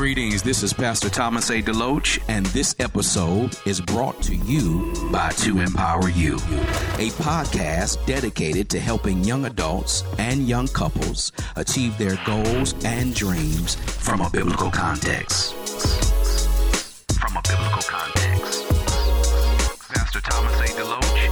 Greetings, this is Pastor Thomas A. DeLoach, and this episode is brought to you by 2 Empower U, a podcast dedicated to helping young adults and young couples achieve their goals and dreams from a biblical context. From a biblical context. Pastor Thomas A. DeLoach.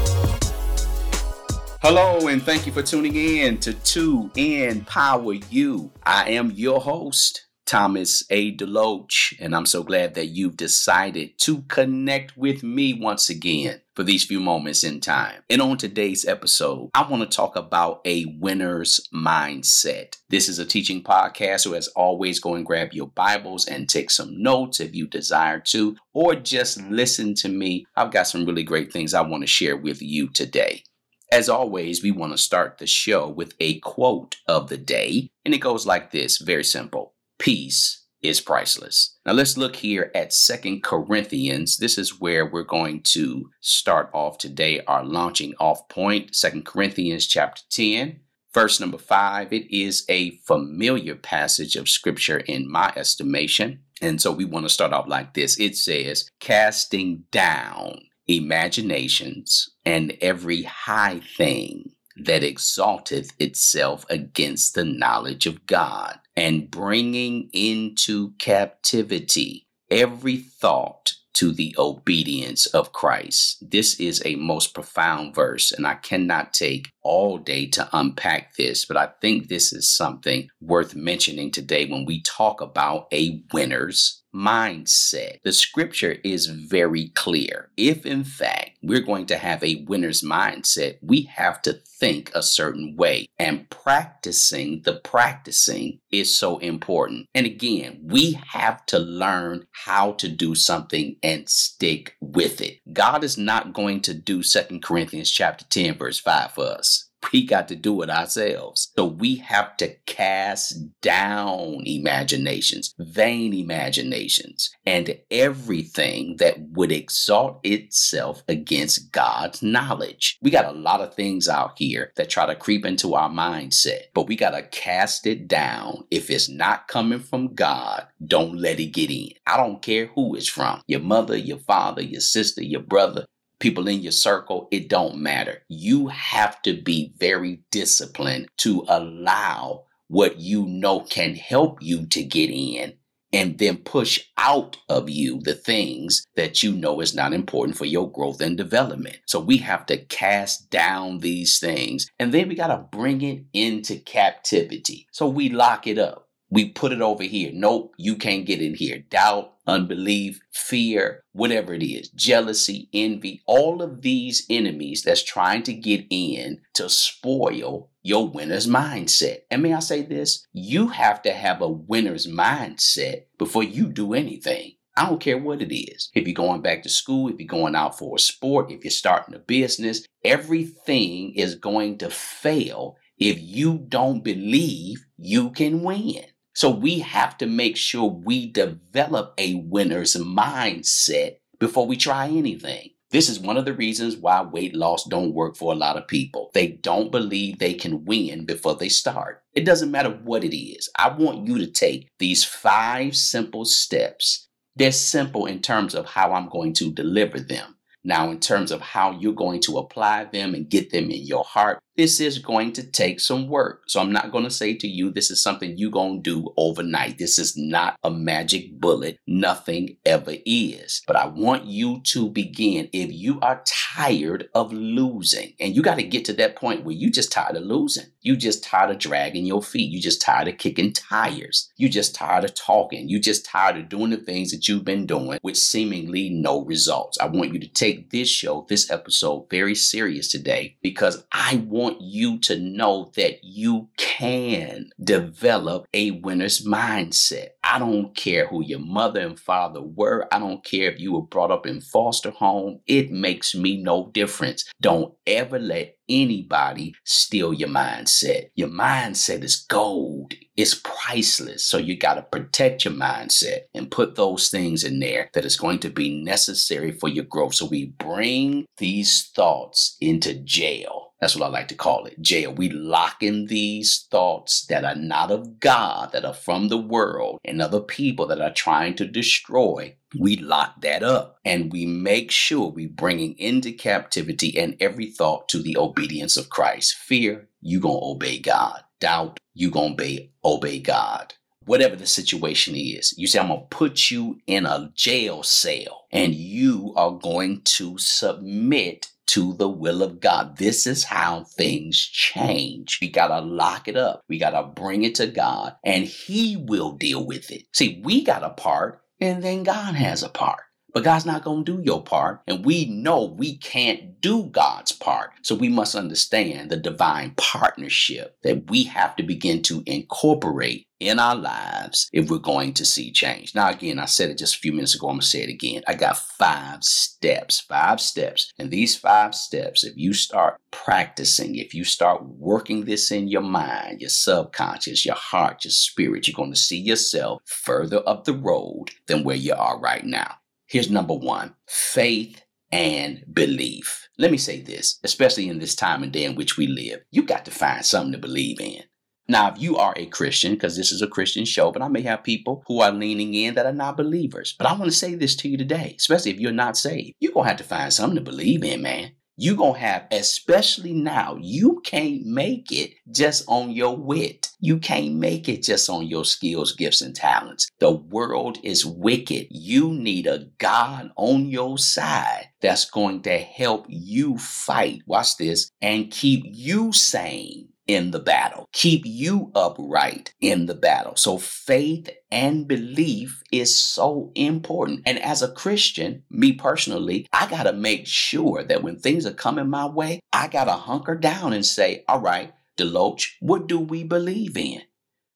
Hello, and thank you for tuning in to 2 Empower U. I am your host. Thomas A. DeLoach, and I'm so glad that you've decided to connect with me once again for these few moments in time. And on today's episode, I want to talk about a winner's mindset. This is a teaching podcast, so as always, go and grab your Bibles and take some notes if you desire to, or just listen to me. I've got some really great things I want to share with you today. As always, we want to start the show with a quote of the day, and it goes like this very simple peace is priceless. Now let's look here at Second Corinthians. This is where we're going to start off today, our launching off point. Second Corinthians chapter 10, verse number 5. It is a familiar passage of scripture in my estimation. And so we want to start off like this. It says, casting down imaginations and every high thing that exalteth itself against the knowledge of God, and bringing into captivity every thought to the obedience of Christ. This is a most profound verse, and I cannot take all day to unpack this, but I think this is something worth mentioning today when we talk about a winner's mindset. The scripture is very clear. If in fact we're going to have a winner's mindset, we have to think a certain way. And practicing the practicing is so important. And again, we have to learn how to do something and stick with it. God is not going to do Second Corinthians chapter 10 verse 5 for us we got to do it ourselves. So we have to cast down imaginations, vain imaginations, and everything that would exalt itself against God's knowledge. We got a lot of things out here that try to creep into our mindset, but we got to cast it down. If it's not coming from God, don't let it get in. I don't care who it's from your mother, your father, your sister, your brother people in your circle, it don't matter. You have to be very disciplined to allow what you know can help you to get in and then push out of you the things that you know is not important for your growth and development. So we have to cast down these things and then we got to bring it into captivity. So we lock it up. We put it over here. Nope, you can't get in here. Doubt, unbelief, fear, whatever it is, jealousy, envy, all of these enemies that's trying to get in to spoil your winner's mindset. And may I say this? You have to have a winner's mindset before you do anything. I don't care what it is. If you're going back to school, if you're going out for a sport, if you're starting a business, everything is going to fail if you don't believe you can win. So we have to make sure we develop a winner's mindset before we try anything. This is one of the reasons why weight loss don't work for a lot of people. They don't believe they can win before they start. It doesn't matter what it is. I want you to take these five simple steps. They're simple in terms of how I'm going to deliver them. Now, in terms of how you're going to apply them and get them in your heart, this is going to take some work. So I'm not going to say to you, this is something you're going to do overnight. This is not a magic bullet. Nothing ever is. But I want you to begin. If you are tired of losing, and you got to get to that point where you just tired of losing, you just tired of dragging your feet, you just tired of kicking tires, you just tired of talking, you just tired of doing the things that you've been doing with seemingly no results. I want you to take this show, this episode very serious today because I want want you to know that you can develop a winner's mindset. I don't care who your mother and father were. I don't care if you were brought up in foster home. It makes me no difference. Don't ever let anybody steal your mindset. Your mindset is gold. It's priceless. So you got to protect your mindset and put those things in there that is going to be necessary for your growth. So we bring these thoughts into jail That's what I like to call it. Jail. We lock in these thoughts that are not of God, that are from the world and other people that are trying to destroy. We lock that up and we make sure we bringing into captivity and every thought to the obedience of Christ. Fear, you to obey God. Doubt, you obey, obey God whatever the situation is. You say, I'm going to put you in a jail cell and you are going to submit to the will of God. This is how things change. We got to lock it up. We got to bring it to God and He will deal with it. See, we got a part and then God has a part. But God's not going to do your part. And we know we can't do God's part. So we must understand the divine partnership that we have to begin to incorporate in our lives if we're going to see change. Now, again, I said it just a few minutes ago. I'm going to say it again. I got five steps, five steps. And these five steps, if you start practicing, if you start working this in your mind, your subconscious, your heart, your spirit, you're going to see yourself further up the road than where you are right now. Here's number one faith and belief. Let me say this, especially in this time and day in which we live, you got to find something to believe in. Now, if you are a Christian, because this is a Christian show, but I may have people who are leaning in that are not believers. But I want to say this to you today, especially if you're not saved. You're going to have to find something to believe in, man you're going to have, especially now, you can't make it just on your wit. You can't make it just on your skills, gifts, and talents. The world is wicked. You need a God on your side that's going to help you fight. Watch this and keep you sane in the battle, keep you upright in the battle. So faith and belief is so important. And as a Christian, me personally, I got to make sure that when things are coming my way, I got to hunker down and say, all right, DeLoach, what do we believe in?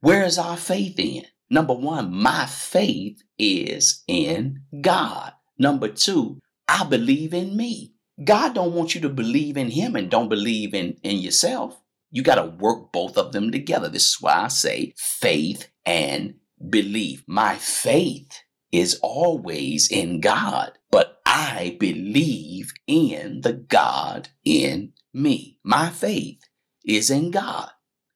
Where is our faith in? Number one, my faith is in God. Number two, I believe in me. God don't want you to believe in him and don't believe in, in yourself. You got to work both of them together. This is why I say faith and belief. My faith is always in God, but I believe in the God in me. My faith is in God.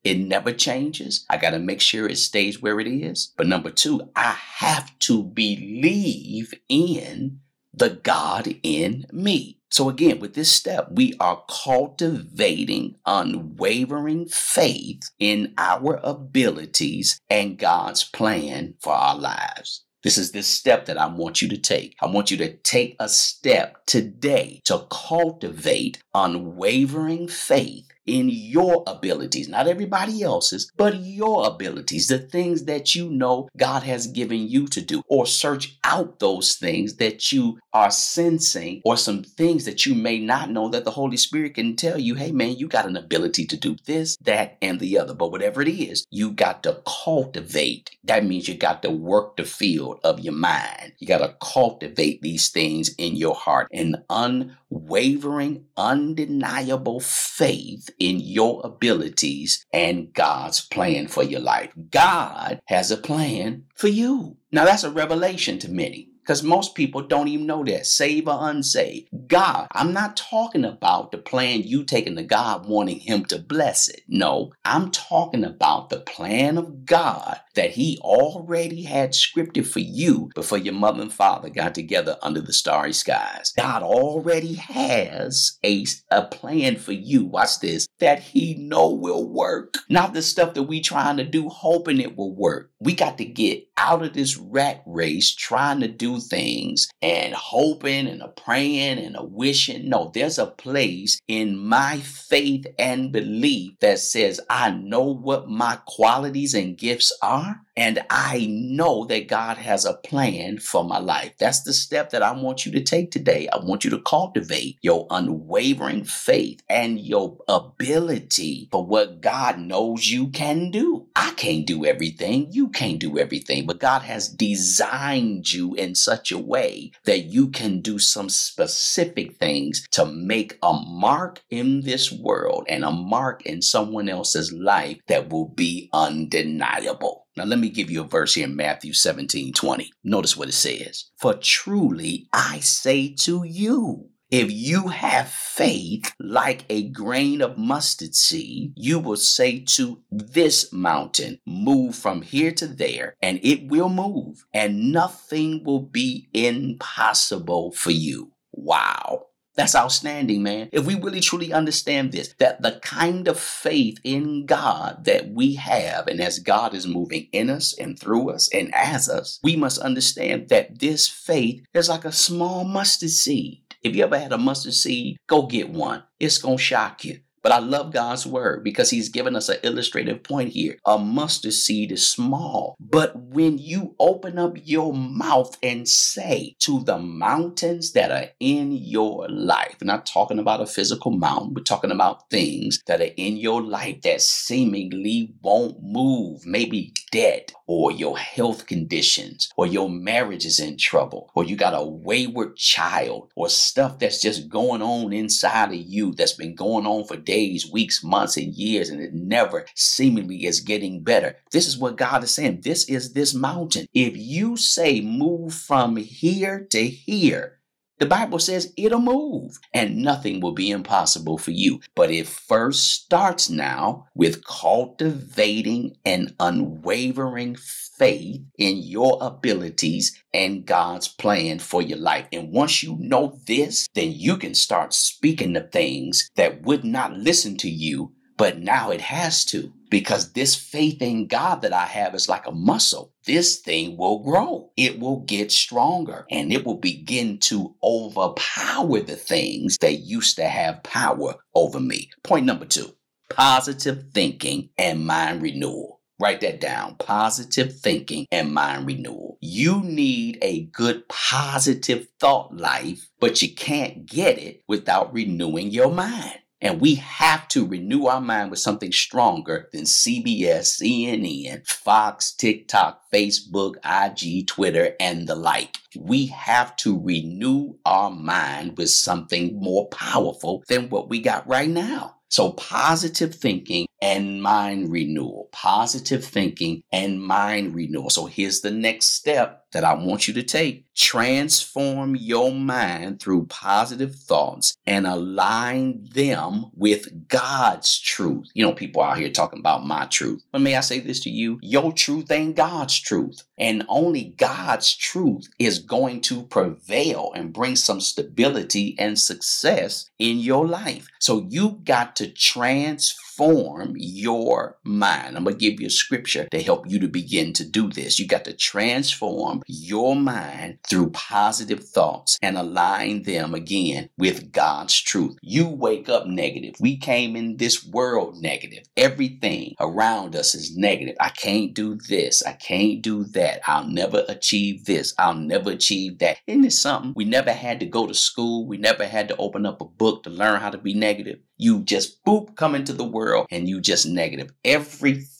It never changes. I got to make sure it stays where it is. But number two, I have to believe in the God in me. So, again, with this step, we are cultivating unwavering faith in our abilities and God's plan for our lives. This is this step that I want you to take. I want you to take a step today to cultivate unwavering faith in your abilities, not everybody else's, but your abilities, the things that you know God has given you to do, or search out those things that you are sensing, or some things that you may not know that the Holy Spirit can tell you, hey man, you got an ability to do this, that, and the other. But whatever it is, you got to cultivate. That means you got to work the field of your mind. You got to cultivate these things in your heart. An unwavering, undeniable faith in your abilities and God's plan for your life. God has a plan for you. Now, that's a revelation to many because most people don't even know that, save or unsaved. God, I'm not talking about the plan you taking to God wanting Him to bless it. No, I'm talking about the plan of God that He already had scripted for you before your mother and father got together under the starry skies. God already has a, a plan for you. Watch this that He know will work. Not the stuff that we trying to do hoping it will work. We got to get out of this rat race trying to do things and hoping and a praying and a wishing. No, there's a place in my faith and belief that says, I know what my qualities and gifts are are and I know that God has a plan for my life. That's the step that I want you to take today. I want you to cultivate your unwavering faith and your ability for what God knows you can do. I can't do everything. You can't do everything, but God has designed you in such a way that you can do some specific things to make a mark in this world and a mark in someone else's life that will be undeniable. Now, let me give you a verse here in Matthew 17 20. Notice what it says. For truly I say to you, If you have faith like a grain of mustard seed, you will say to this mountain, Move from here to there, and it will move, and nothing will be impossible for you. Wow. That's outstanding, man. If we really truly understand this, that the kind of faith in God that we have, and as God is moving in us and through us and as us, we must understand that this faith is like a small mustard seed. If you ever had a mustard seed, go get one. It's going to shock you. But I love God's word because he's given us an illustrative point here. A mustard seed is small, but when you open up your mouth and say to the mountains that are in your life, we're not talking about a physical mountain, we're talking about things that are in your life that seemingly won't move, maybe debt or your health conditions or your marriage is in trouble or you got a wayward child or stuff that's just going on inside of you that's been going on for days days, weeks, months, and years, and it never seemingly is getting better. This is what God is saying. This is this mountain. If you say move from here to here, the Bible says it'll move and nothing will be impossible for you. But it first starts now with cultivating an unwavering faith in your abilities and God's plan for your life. And once you know this, then you can start speaking the things that would not listen to you, but now it has to. Because this faith in God that I have is like a muscle. This thing will grow. It will get stronger and it will begin to overpower the things that used to have power over me. Point number two positive thinking and mind renewal. Write that down. Positive thinking and mind renewal. You need a good positive thought life, but you can't get it without renewing your mind. And we have to renew our mind with something stronger than CBS, CNN, Fox, TikTok, Facebook, IG, Twitter, and the like. We have to renew our mind with something more powerful than what we got right now. So positive thinking and mind renewal, positive thinking and mind renewal. So here's the next step that I want you to take. Transform your mind through positive thoughts and align them with God's truth. You know, people out here talking about my truth. But may I say this to you? Your truth ain't God's truth. And only God's truth is going to prevail and bring some stability and success in your life. So you got to transform transform your mind. I'm going to give you a scripture to help you to begin to do this. You got to transform your mind through positive thoughts and align them again with God's truth. You wake up negative. We came in this world negative. Everything around us is negative. I can't do this. I can't do that. I'll never achieve this. I'll never achieve that. Isn't it something? We never had to go to school. We never had to open up a book to learn how to be negative. You just boop come into the world and you just negative. Everything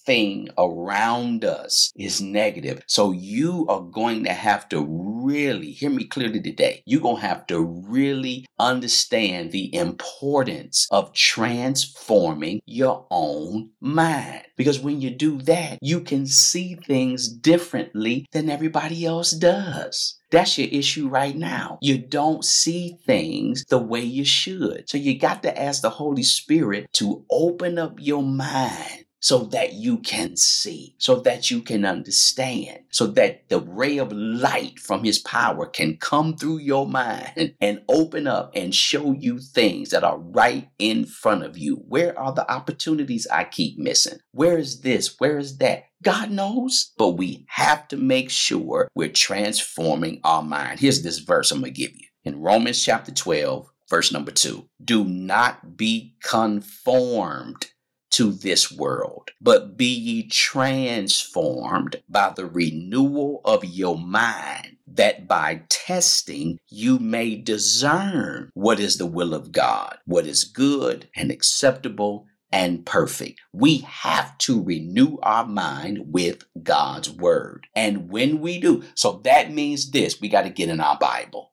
around us is negative. So you are going to have to really hear me clearly today. You're going to have to really understand the importance of transforming your own mind. Because when you do that, you can see things differently than everybody else does. That's your issue right now. You don't see things the way you should. So you got to ask the Holy Spirit to open up your mind so that you can see, so that you can understand, so that the ray of light from his power can come through your mind and open up and show you things that are right in front of you. Where are the opportunities I keep missing? Where is this? Where is that? God knows, but we have to make sure we're transforming our mind. Here's this verse I'm going to give you in Romans chapter 12, verse number 2. Do not be conformed to this world, but be ye transformed by the renewal of your mind, that by testing you may discern what is the will of God, what is good and acceptable and perfect. We have to renew our mind with God's word. And when we do, so that means this we got to get in our Bible.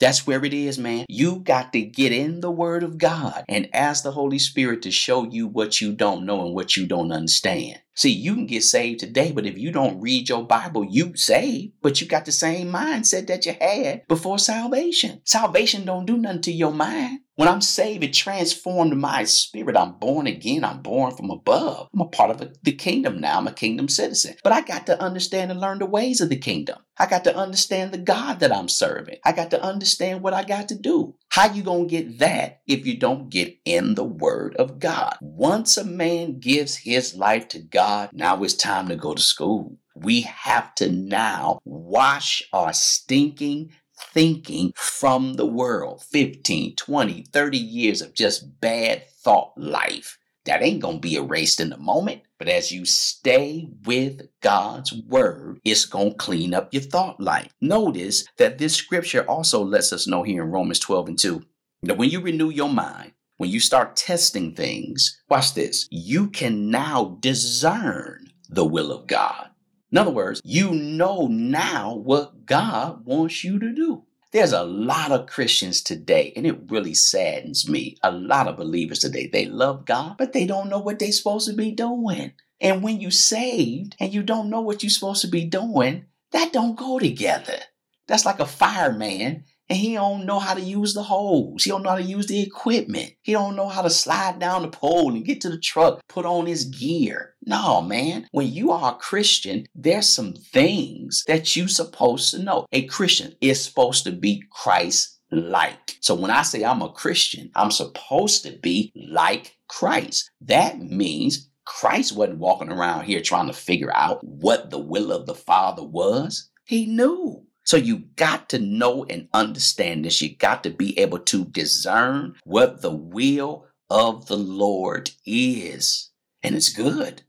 That's where it is, man. You got to get in the Word of God and ask the Holy Spirit to show you what you don't know and what you don't understand. See, you can get saved today, but if you don't read your Bible, you saved, but you got the same mindset that you had before salvation. Salvation don't do nothing to your mind. When I'm saved, it transformed my spirit. I'm born again. I'm born from above. I'm a part of the kingdom now. I'm a kingdom citizen. But I got to understand and learn the ways of the kingdom. I got to understand the God that I'm serving. I got to understand what I got to do. How you going to get that if you don't get in the word of God? Once a man gives his life to God, now it's time to go to school. We have to now wash our stinking thinking from the world 15, 20, 30 years of just bad thought life. That ain't going to be erased in the moment. But as you stay with God's word, it's going to clean up your thought life. Notice that this scripture also lets us know here in Romans 12 and 2 that when you renew your mind, when you start testing things, watch this, you can now discern the will of God. In other words, you know now what God wants you to do. There's a lot of Christians today, and it really saddens me. A lot of believers today, they love God, but they don't know what they're supposed to be doing. And when you saved and you don't know what you're supposed to be doing, that don't go together. That's like a fireman and he don't know how to use the hose. He don't know how to use the equipment. He don't know how to slide down the pole and get to the truck, put on his gear. No, man. When you are a Christian, there's some things that you supposed to know. A Christian is supposed to be Christ like. So when I say I'm a Christian, I'm supposed to be like Christ. That means Christ wasn't walking around here trying to figure out what the will of the Father was. He knew. So you got to know and understand this. You got to be able to discern what the will of the Lord is. And it's good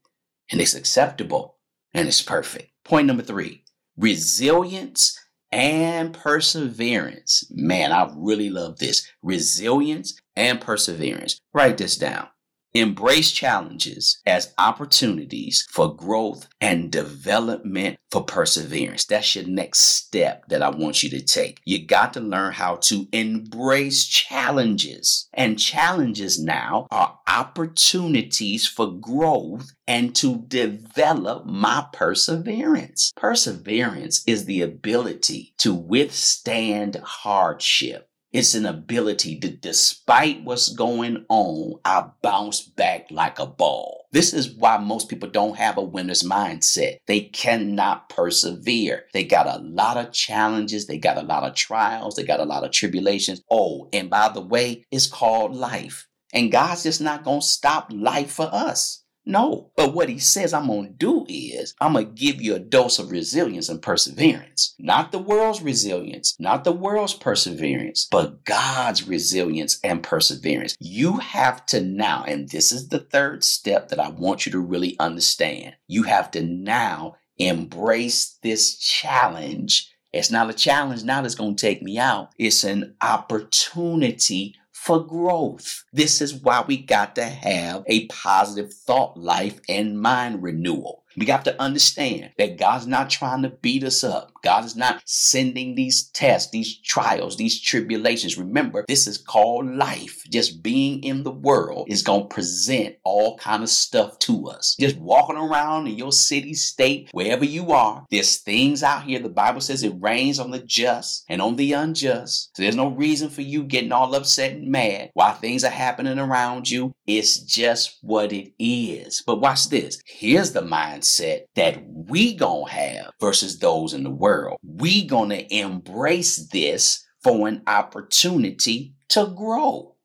and it's acceptable and it's perfect. Point number three resilience and perseverance. Man, I really love this. Resilience and perseverance. Write this down. Embrace challenges as opportunities for growth and development for perseverance. That's your next step that I want you to take. You got to learn how to embrace challenges. And challenges now are opportunities for growth and to develop my perseverance. Perseverance is the ability to withstand hardship it's an ability to, despite what's going on, I bounce back like a ball. This is why most people don't have a winner's mindset. They cannot persevere. They got a lot of challenges. They got a lot of trials. They got a lot of tribulations. Oh, and by the way, it's called life. And God's just not going to stop life for us. No, but what he says I'm going to do is I'm going to give you a dose of resilience and perseverance. Not the world's resilience, not the world's perseverance, but God's resilience and perseverance. You have to now, and this is the third step that I want you to really understand. You have to now embrace this challenge. It's not a challenge now that's going to take me out, it's an opportunity for growth. This is why we got to have a positive thought life and mind renewal. We got to understand that God's not trying to beat us up. God is not sending these tests, these trials, these tribulations. Remember, this is called life. Just being in the world is going to present all kind of stuff to us. Just walking around in your city, state, wherever you are, there's things out here. The Bible says it rains on the just and on the unjust. So there's no reason for you getting all upset and mad while things are happening around you. It's just what it is. But watch this. Here's the mindset that we gonna have versus those in the world. We gonna embrace this for an opportunity to grow.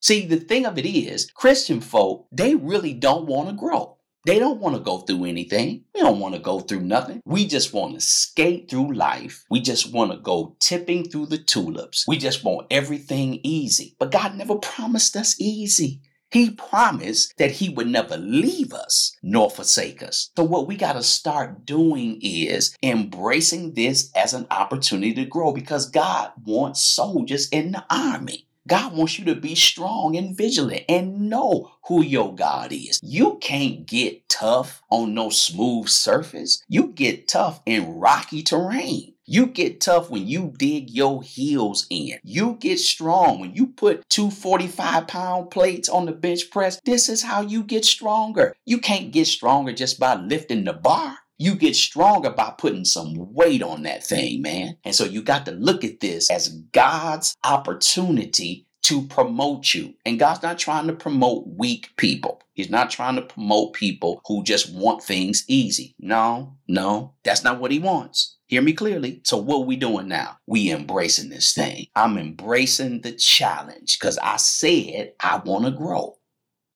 See, the thing of it is, Christian folk, they really don't want to grow. They don't want to go through anything. We don't want to go through nothing. We just want to skate through life. We just want to go tipping through the tulips. We just want everything easy. But God never promised us easy. He promised that He would never leave us nor forsake us. So, what we got to start doing is embracing this as an opportunity to grow because God wants soldiers in the army. God wants you to be strong and vigilant and know who your God is. You can't get tough on no smooth surface. You get tough in rocky terrain. You get tough when you dig your heels in. You get strong when you put two 45 pound plates on the bench press. This is how you get stronger. You can't get stronger just by lifting the bar. You get stronger by putting some weight on that thing, man. And so you got to look at this as God's opportunity to promote you. And God's not trying to promote weak people. He's not trying to promote people who just want things easy. No, no, that's not what he wants. Hear me clearly. So what are we doing now? We embracing this thing. I'm embracing the challenge because I said I want to grow.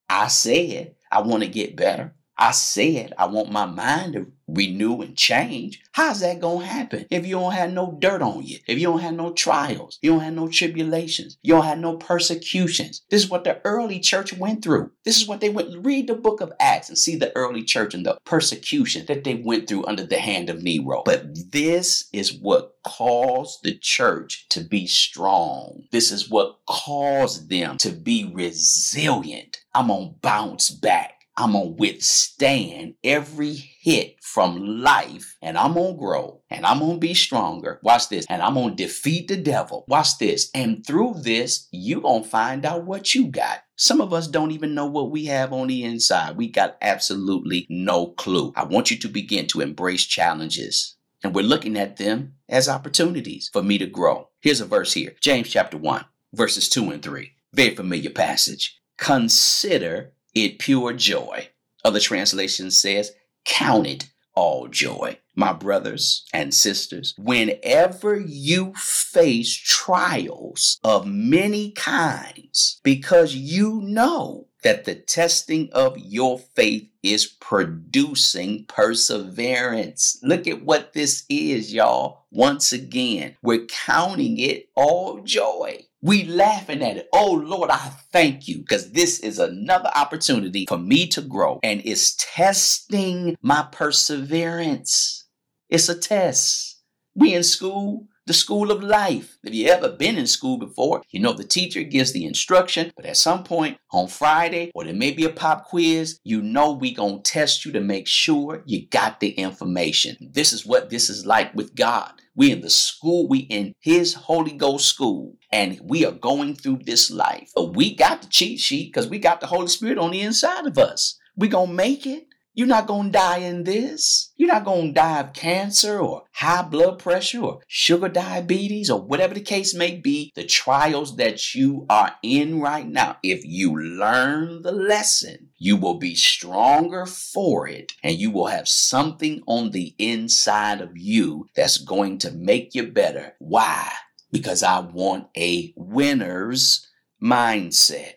I said I want to get better. I said I want my mind to renew and change. How's that to happen if you don't have no dirt on you? If you don't have no trials, you don't have no tribulations, you don't have no persecutions. This is what the early church went through. This is what they went. Read the book of Acts and see the early church and the persecution that they went through under the hand of Nero. But this is what caused the church to be strong. This is what caused them to be resilient. I'm to bounce back. I'm going to withstand every hit from life and I'm going to grow and I'm going to be stronger. Watch this. And I'm going to defeat the devil. Watch this. And through this, you're going to find out what you got. Some of us don't even know what we have on the inside. We got absolutely no clue. I want you to begin to embrace challenges. And we're looking at them as opportunities for me to grow. Here's a verse here James chapter 1, verses 2 and 3. Very familiar passage. Consider it pure joy. Other translation says, count it all joy. My brothers and sisters, whenever you face trials of many kinds, because you know that the testing of your faith is producing perseverance. Look at what this is, y'all. Once again, we're counting it all joy. We laughing at it. Oh Lord, I thank you because this is another opportunity for me to grow and it's testing my perseverance. It's a test. We in school, the school of life. If you ever been in school before, you know the teacher gives the instruction, but at some point on Friday, or there may be a pop quiz, you know we gonna test you to make sure you got the information. This is what this is like with God. We in the school, we in his Holy Ghost school, and we are going through this life. But we got the cheat sheet because we got the Holy Spirit on the inside of us. We gonna make it. You're not going to die in this. You're not going to die of cancer or high blood pressure or sugar diabetes or whatever the case may be. The trials that you are in right now, if you learn the lesson, you will be stronger for it and you will have something on the inside of you that's going to make you better. Why? Because I want a winner's mindset.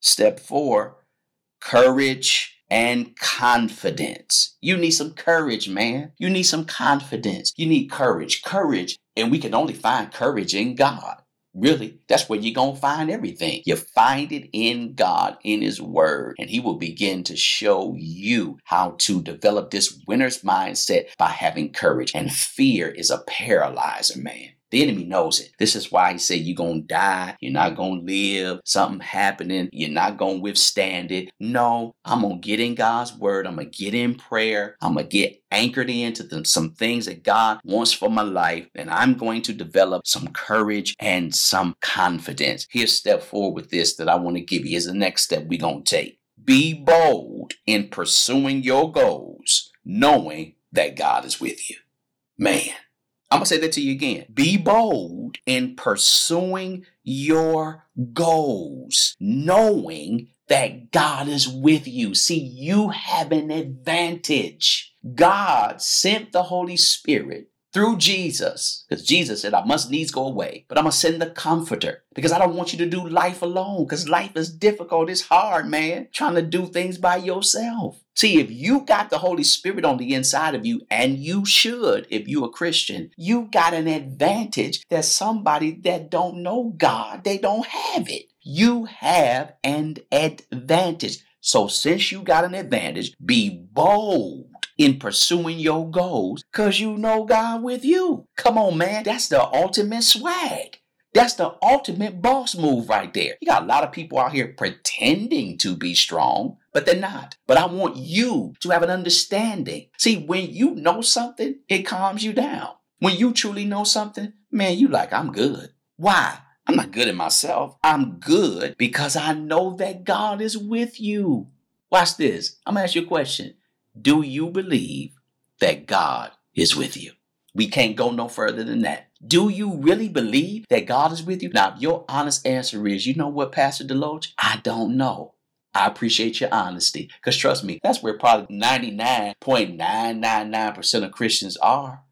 Step four, courage and confidence. You need some courage, man. You need some confidence. You need courage. Courage. And we can only find courage in God. Really, that's where you're going to find everything. You find it in God, in His Word, and He will begin to show you how to develop this winner's mindset by having courage. And fear is a paralyzer, man. The enemy knows it. This is why he said you're going to die. You're not going to live. Something happening. You're not going to withstand it. No, I'm going to get in God's word. I'm going to get in prayer. I'm going to get anchored into the, some things that God wants for my life. And I'm going to develop some courage and some confidence. Here's step four with this that I want to give you. Here's the next step we're going to take. Be bold in pursuing your goals, knowing that God is with you. Man. I'm going to say that to you again. Be bold in pursuing your goals, knowing that God is with you. See, you have an advantage. God sent the Holy Spirit through Jesus, because Jesus said, I must needs go away, but I'm going to send the comforter because I don't want you to do life alone because life is difficult. It's hard, man, trying to do things by yourself. See, if you got the Holy Spirit on the inside of you, and you should if you're a Christian, you got an advantage that somebody that don't know God, they don't have it. You have an advantage. So since you got an advantage, be bold in pursuing your goals because you know God with you. Come on, man. That's the ultimate swag. That's the ultimate boss move right there. You got a lot of people out here pretending to be strong, but they're not. But I want you to have an understanding. See, when you know something, it calms you down. When you truly know something, man, you like, I'm good. Why? I'm not good at myself. I'm good because I know that God is with you. Watch this. I'm to ask you a question. Do you believe that God is with you? We can't go no further than that. Do you really believe that God is with you? Now, your honest answer is, you know what, Pastor DeLoach? I don't know. I appreciate your honesty. Because trust me, that's where probably 99.999% of Christians are.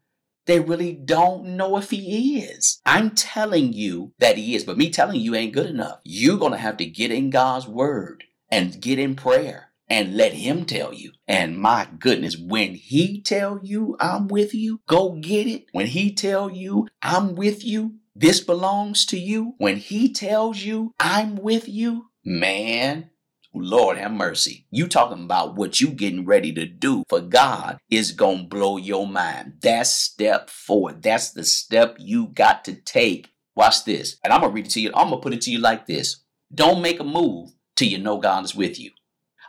They really don't know if he is. I'm telling you that he is, but me telling you ain't good enough. You're going to have to get in God's word and get in prayer and let him tell you. And my goodness, when he tell you I'm with you, go get it. When he tell you I'm with you, this belongs to you. When he tells you I'm with you, man, Lord have mercy. You talking about what you getting ready to do for God is going to blow your mind. That's step four. That's the step you got to take. Watch this. And I'm going to read it to you. I'm going to put it to you like this. Don't make a move till you know God is with you.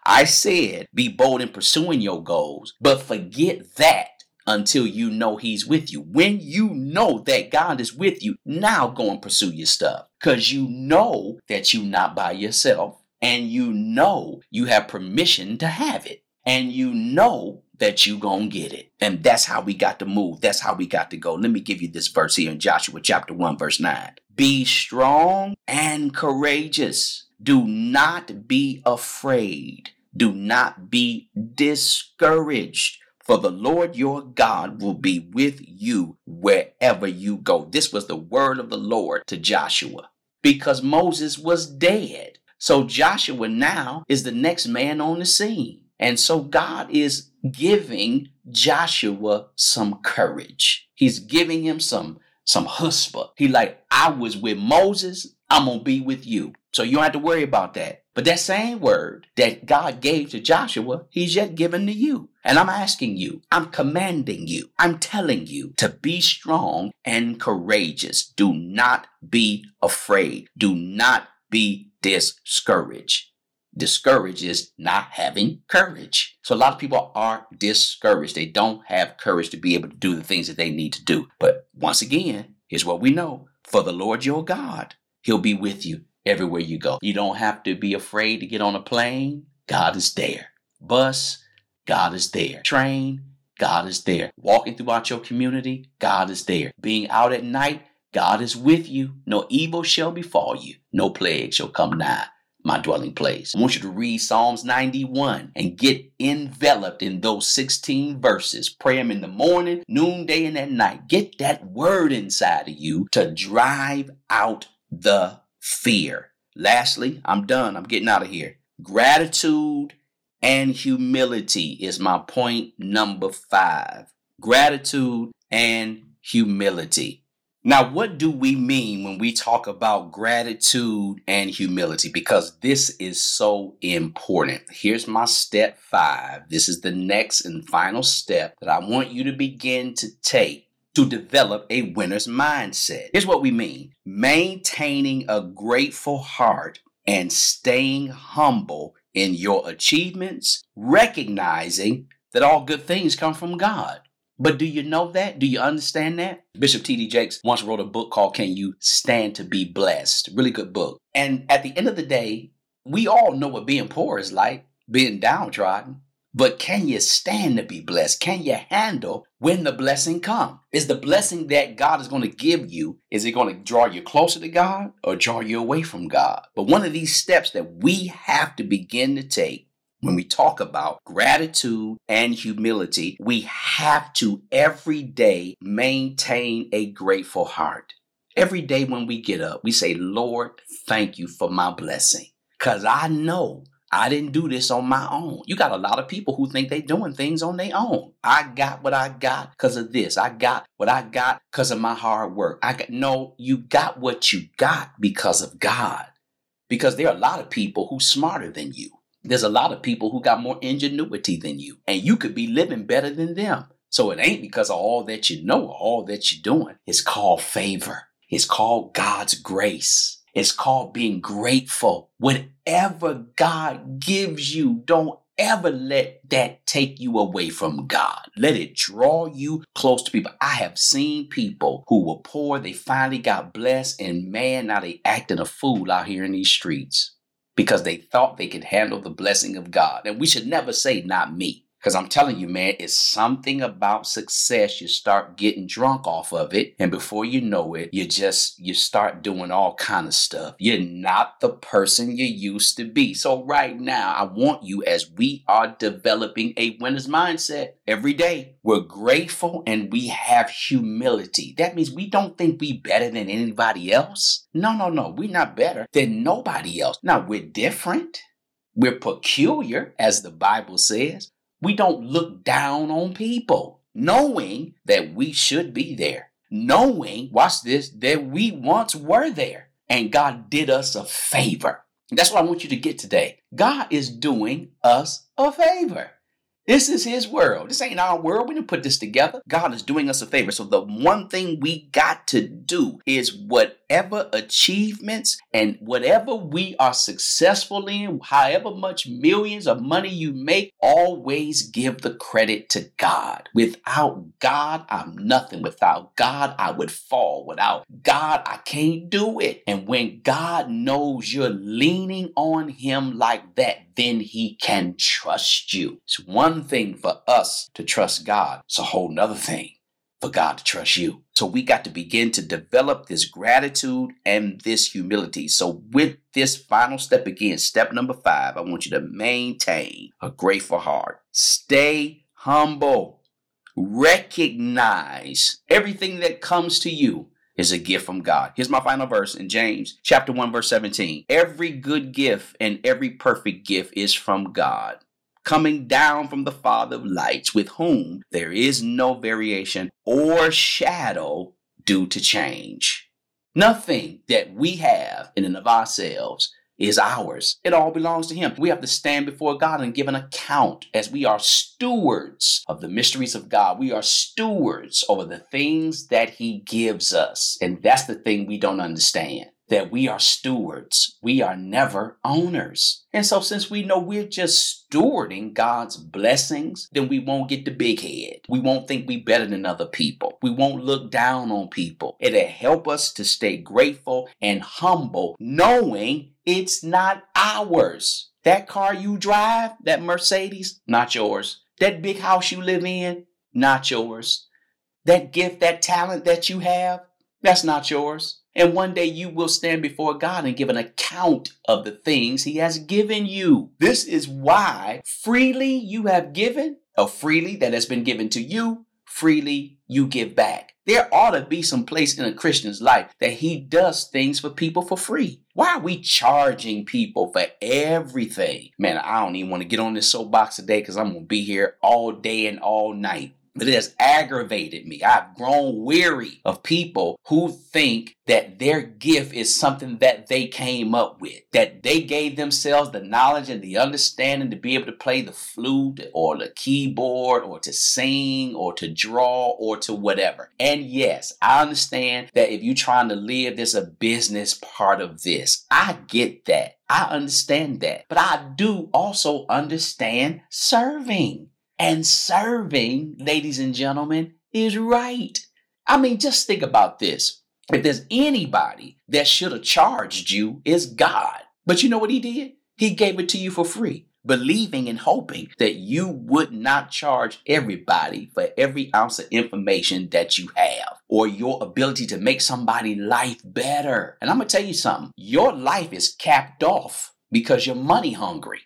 I said be bold in pursuing your goals, but forget that until you know he's with you. When you know that God is with you, now go and pursue your stuff because you know that you're not by yourself and you know you have permission to have it and you know that you gonna get it. And that's how we got to move. That's how we got to go. Let me give you this verse here in joshua chapter 1 verse 9 be strong and courageous. Do not be afraid do not be discouraged for the Lord your God will be with you wherever you go. This was the word of the Lord to Joshua because Moses was dead. So Joshua now is the next man on the scene. And so God is giving Joshua some courage. He's giving him some some chutzpah. He like, I was with Moses, I'm gonna be with you. So you don't have to worry about that. But that same word that God gave to Joshua, he's yet given to you. And I'm asking you, I'm commanding you, I'm telling you to be strong and courageous. Do not be afraid. Do not be discouraged. Discouraged is not having courage. So a lot of people are discouraged. They don't have courage to be able to do the things that they need to do. But once again, here's what we know. For the Lord your God, he'll be with you everywhere you go. You don't have to be afraid to get on a plane. God is there. Bus, God is there. Train, God is there. Walking throughout your community, God is there. Being out at night, God is with you. No evil shall befall you. No plague shall come nigh my dwelling place. I want you to read Psalms 91 and get enveloped in those 16 verses. Pray them in the morning, noonday, and at night. Get that word inside of you to drive out the fear. Lastly, I'm done. I'm getting out of here. Gratitude and humility is my point number five. Gratitude and humility. Now, what do we mean when we talk about gratitude and humility? Because this is so important. Here's my step five. This is the next and final step that I want you to begin to take to develop a winner's mindset. Here's what we mean maintaining a grateful heart and staying humble in your achievements, recognizing that all good things come from God. But do you know that? Do you understand that? Bishop T.D. Jakes once wrote a book called Can You Stand to Be Blessed? Really good book. And at the end of the day, we all know what being poor is like, being downtrodden. But can you stand to be blessed? Can you handle when the blessing comes? Is the blessing that God is going to give you, is it going to draw you closer to God or draw you away from God? But one of these steps that we have to begin to take when we talk about gratitude and humility, we have to every day maintain a grateful heart. Every day when we get up, we say, Lord, thank you for my blessing. Because I know I didn't do this on my own. You got a lot of people who think they're doing things on their own. I got what I got because of this. I got what I got because of my hard work. I got no, you got what you got because of God. Because there are a lot of people who smarter than you. There's a lot of people who got more ingenuity than you, and you could be living better than them. So it ain't because of all that you know all that you're doing. It's called favor. It's called God's grace. It's called being grateful. Whatever God gives you, don't ever let that take you away from God. Let it draw you close to people. I have seen people who were poor, they finally got blessed, and man, now they acting a fool out here in these streets because they thought they could handle the blessing of God. And we should never say, not me. Because I'm telling you, man, it's something about success. You start getting drunk off of it. And before you know it, you just, you start doing all kind of stuff. You're not the person you used to be. So right now, I want you as we are developing a winner's mindset every day, we're grateful and we have humility. That means we don't think we better than anybody else. No, no, no. We're not better than nobody else. Now we're different. We're peculiar, as the Bible says, we don't look down on people, knowing that we should be there, knowing, watch this, that we once were there and God did us a favor. That's what I want you to get today. God is doing us a favor. This is his world. This ain't our world. We didn't put this together. God is doing us a favor. So the one thing we got to do is whatever achievements and whatever we are successful in, however much millions of money you make, always give the credit to God. Without God, I'm nothing. Without God, I would fall. Without God, I can't do it. And when God knows you're leaning on him like that, then he can trust you. It's one thing for us to trust God. It's a whole nother thing for God to trust you. So we got to begin to develop this gratitude and this humility. So with this final step again, step number five, I want you to maintain a grateful heart. Stay humble. Recognize everything that comes to you is a gift from God. Here's my final verse in James chapter 1 verse 17. Every good gift and every perfect gift is from God, coming down from the Father of lights, with whom there is no variation or shadow due to change. Nothing that we have in and of ourselves is ours. It all belongs to Him. We have to stand before God and give an account as we are stewards of the mysteries of God. We are stewards over the things that He gives us. And that's the thing we don't understand that we are stewards. We are never owners. And so, since we know we're just stewarding God's blessings, then we won't get the big head. We won't think we're better than other people. We won't look down on people. It'll help us to stay grateful and humble, knowing it's not ours. That car you drive, that Mercedes, not yours. That big house you live in, not yours. That gift, that talent that you have, that's not yours. And one day you will stand before God and give an account of the things He has given you. This is why freely you have given, or freely that has been given to you, freely you give back. There ought to be some place in a Christian's life that he does things for people for free. Why are we charging people for everything? Man, I don't even want to get on this soapbox today because I'm going to be here all day and all night but it has aggravated me. I've grown weary of people who think that their gift is something that they came up with, that they gave themselves the knowledge and the understanding to be able to play the flute or the keyboard or to sing or to draw or to whatever. And yes, I understand that if you're trying to live, there's a business part of this. I get that. I understand that. But I do also understand serving. And serving, ladies and gentlemen, is right. I mean, just think about this. If there's anybody that should have charged you, is God. But you know what he did? He gave it to you for free, believing and hoping that you would not charge everybody for every ounce of information that you have or your ability to make somebody's life better. And I'm going to tell you something your life is capped off because you're money hungry.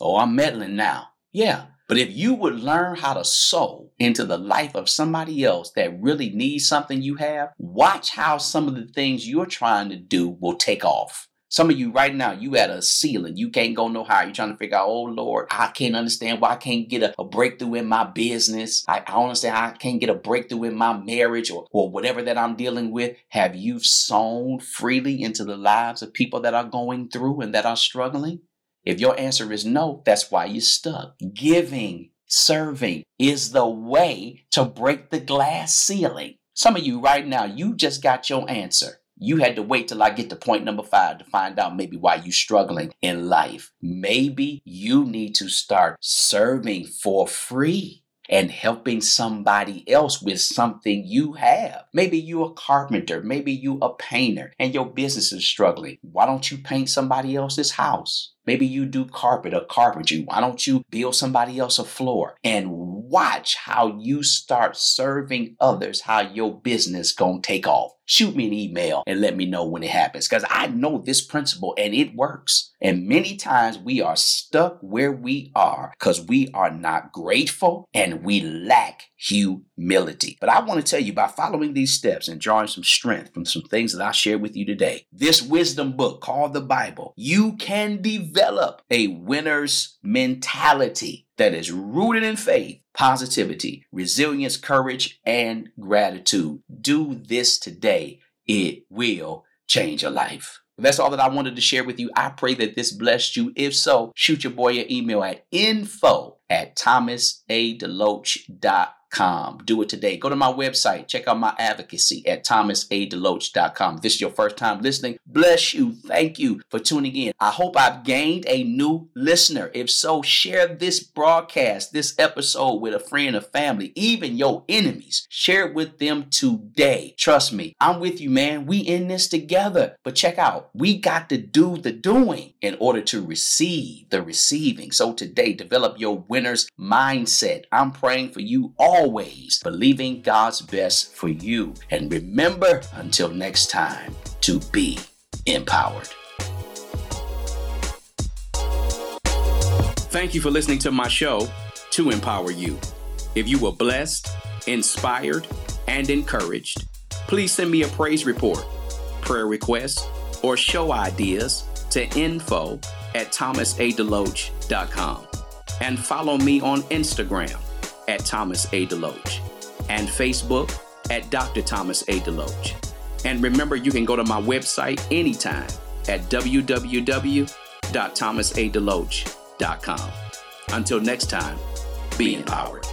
Oh, I'm meddling now. Yeah, but if you would learn how to sow into the life of somebody else that really needs something you have, watch how some of the things you're trying to do will take off. Some of you right now, you at a ceiling. You can't go no higher. You're trying to figure out, oh Lord, I can't understand why I can't get a, a breakthrough in my business. I, I understand I can't get a breakthrough in my marriage or, or whatever that I'm dealing with. Have you sown freely into the lives of people that are going through and that are struggling? If your answer is no, that's why you're stuck. Giving, serving is the way to break the glass ceiling. Some of you right now, you just got your answer. You had to wait till I get to point number five to find out maybe why you're struggling in life. Maybe you need to start serving for free and helping somebody else with something you have. Maybe you're a carpenter, maybe you a painter and your business is struggling. Why don't you paint somebody else's house? Maybe you do carpet or carpentry. Why don't you build somebody else a floor and watch how you start serving others, how your business gonna take off? Shoot me an email and let me know when it happens because I know this principle and it works. And many times we are stuck where we are because we are not grateful and we lack humility. But I want to tell you by following these steps and drawing some strength from some things that I shared with you today, this wisdom book called the Bible, you can develop a winner's mentality that is rooted in faith, positivity, resilience, courage, and gratitude. Do this today. It will change your life. That's all that I wanted to share with you. I pray that this blessed you. If so, shoot your boy an email at info at thomasadeloach.com Do it today. Go to my website. Check out my advocacy at thomasadeloach.com. If this is your first time listening, bless you. Thank you for tuning in. I hope I've gained a new listener. If so, share this broadcast, this episode with a friend or family, even your enemies. Share it with them today. Trust me, I'm with you, man. We in this together. But check out, we got to do the doing in order to receive the receiving. So today, develop your winner's mindset. I'm praying for you all always believing God's best for you. And remember, until next time, to be empowered. Thank you for listening to my show, 2 Empower U. If you were blessed, inspired, and encouraged, please send me a praise report, prayer requests, or show ideas to info at thomasadeloach.com and follow me on Instagram at Thomas A. DeLoach and Facebook at Dr. Thomas A. DeLoach. And remember, you can go to my website anytime at www.thomasadeloach.com. Until next time, be empowered.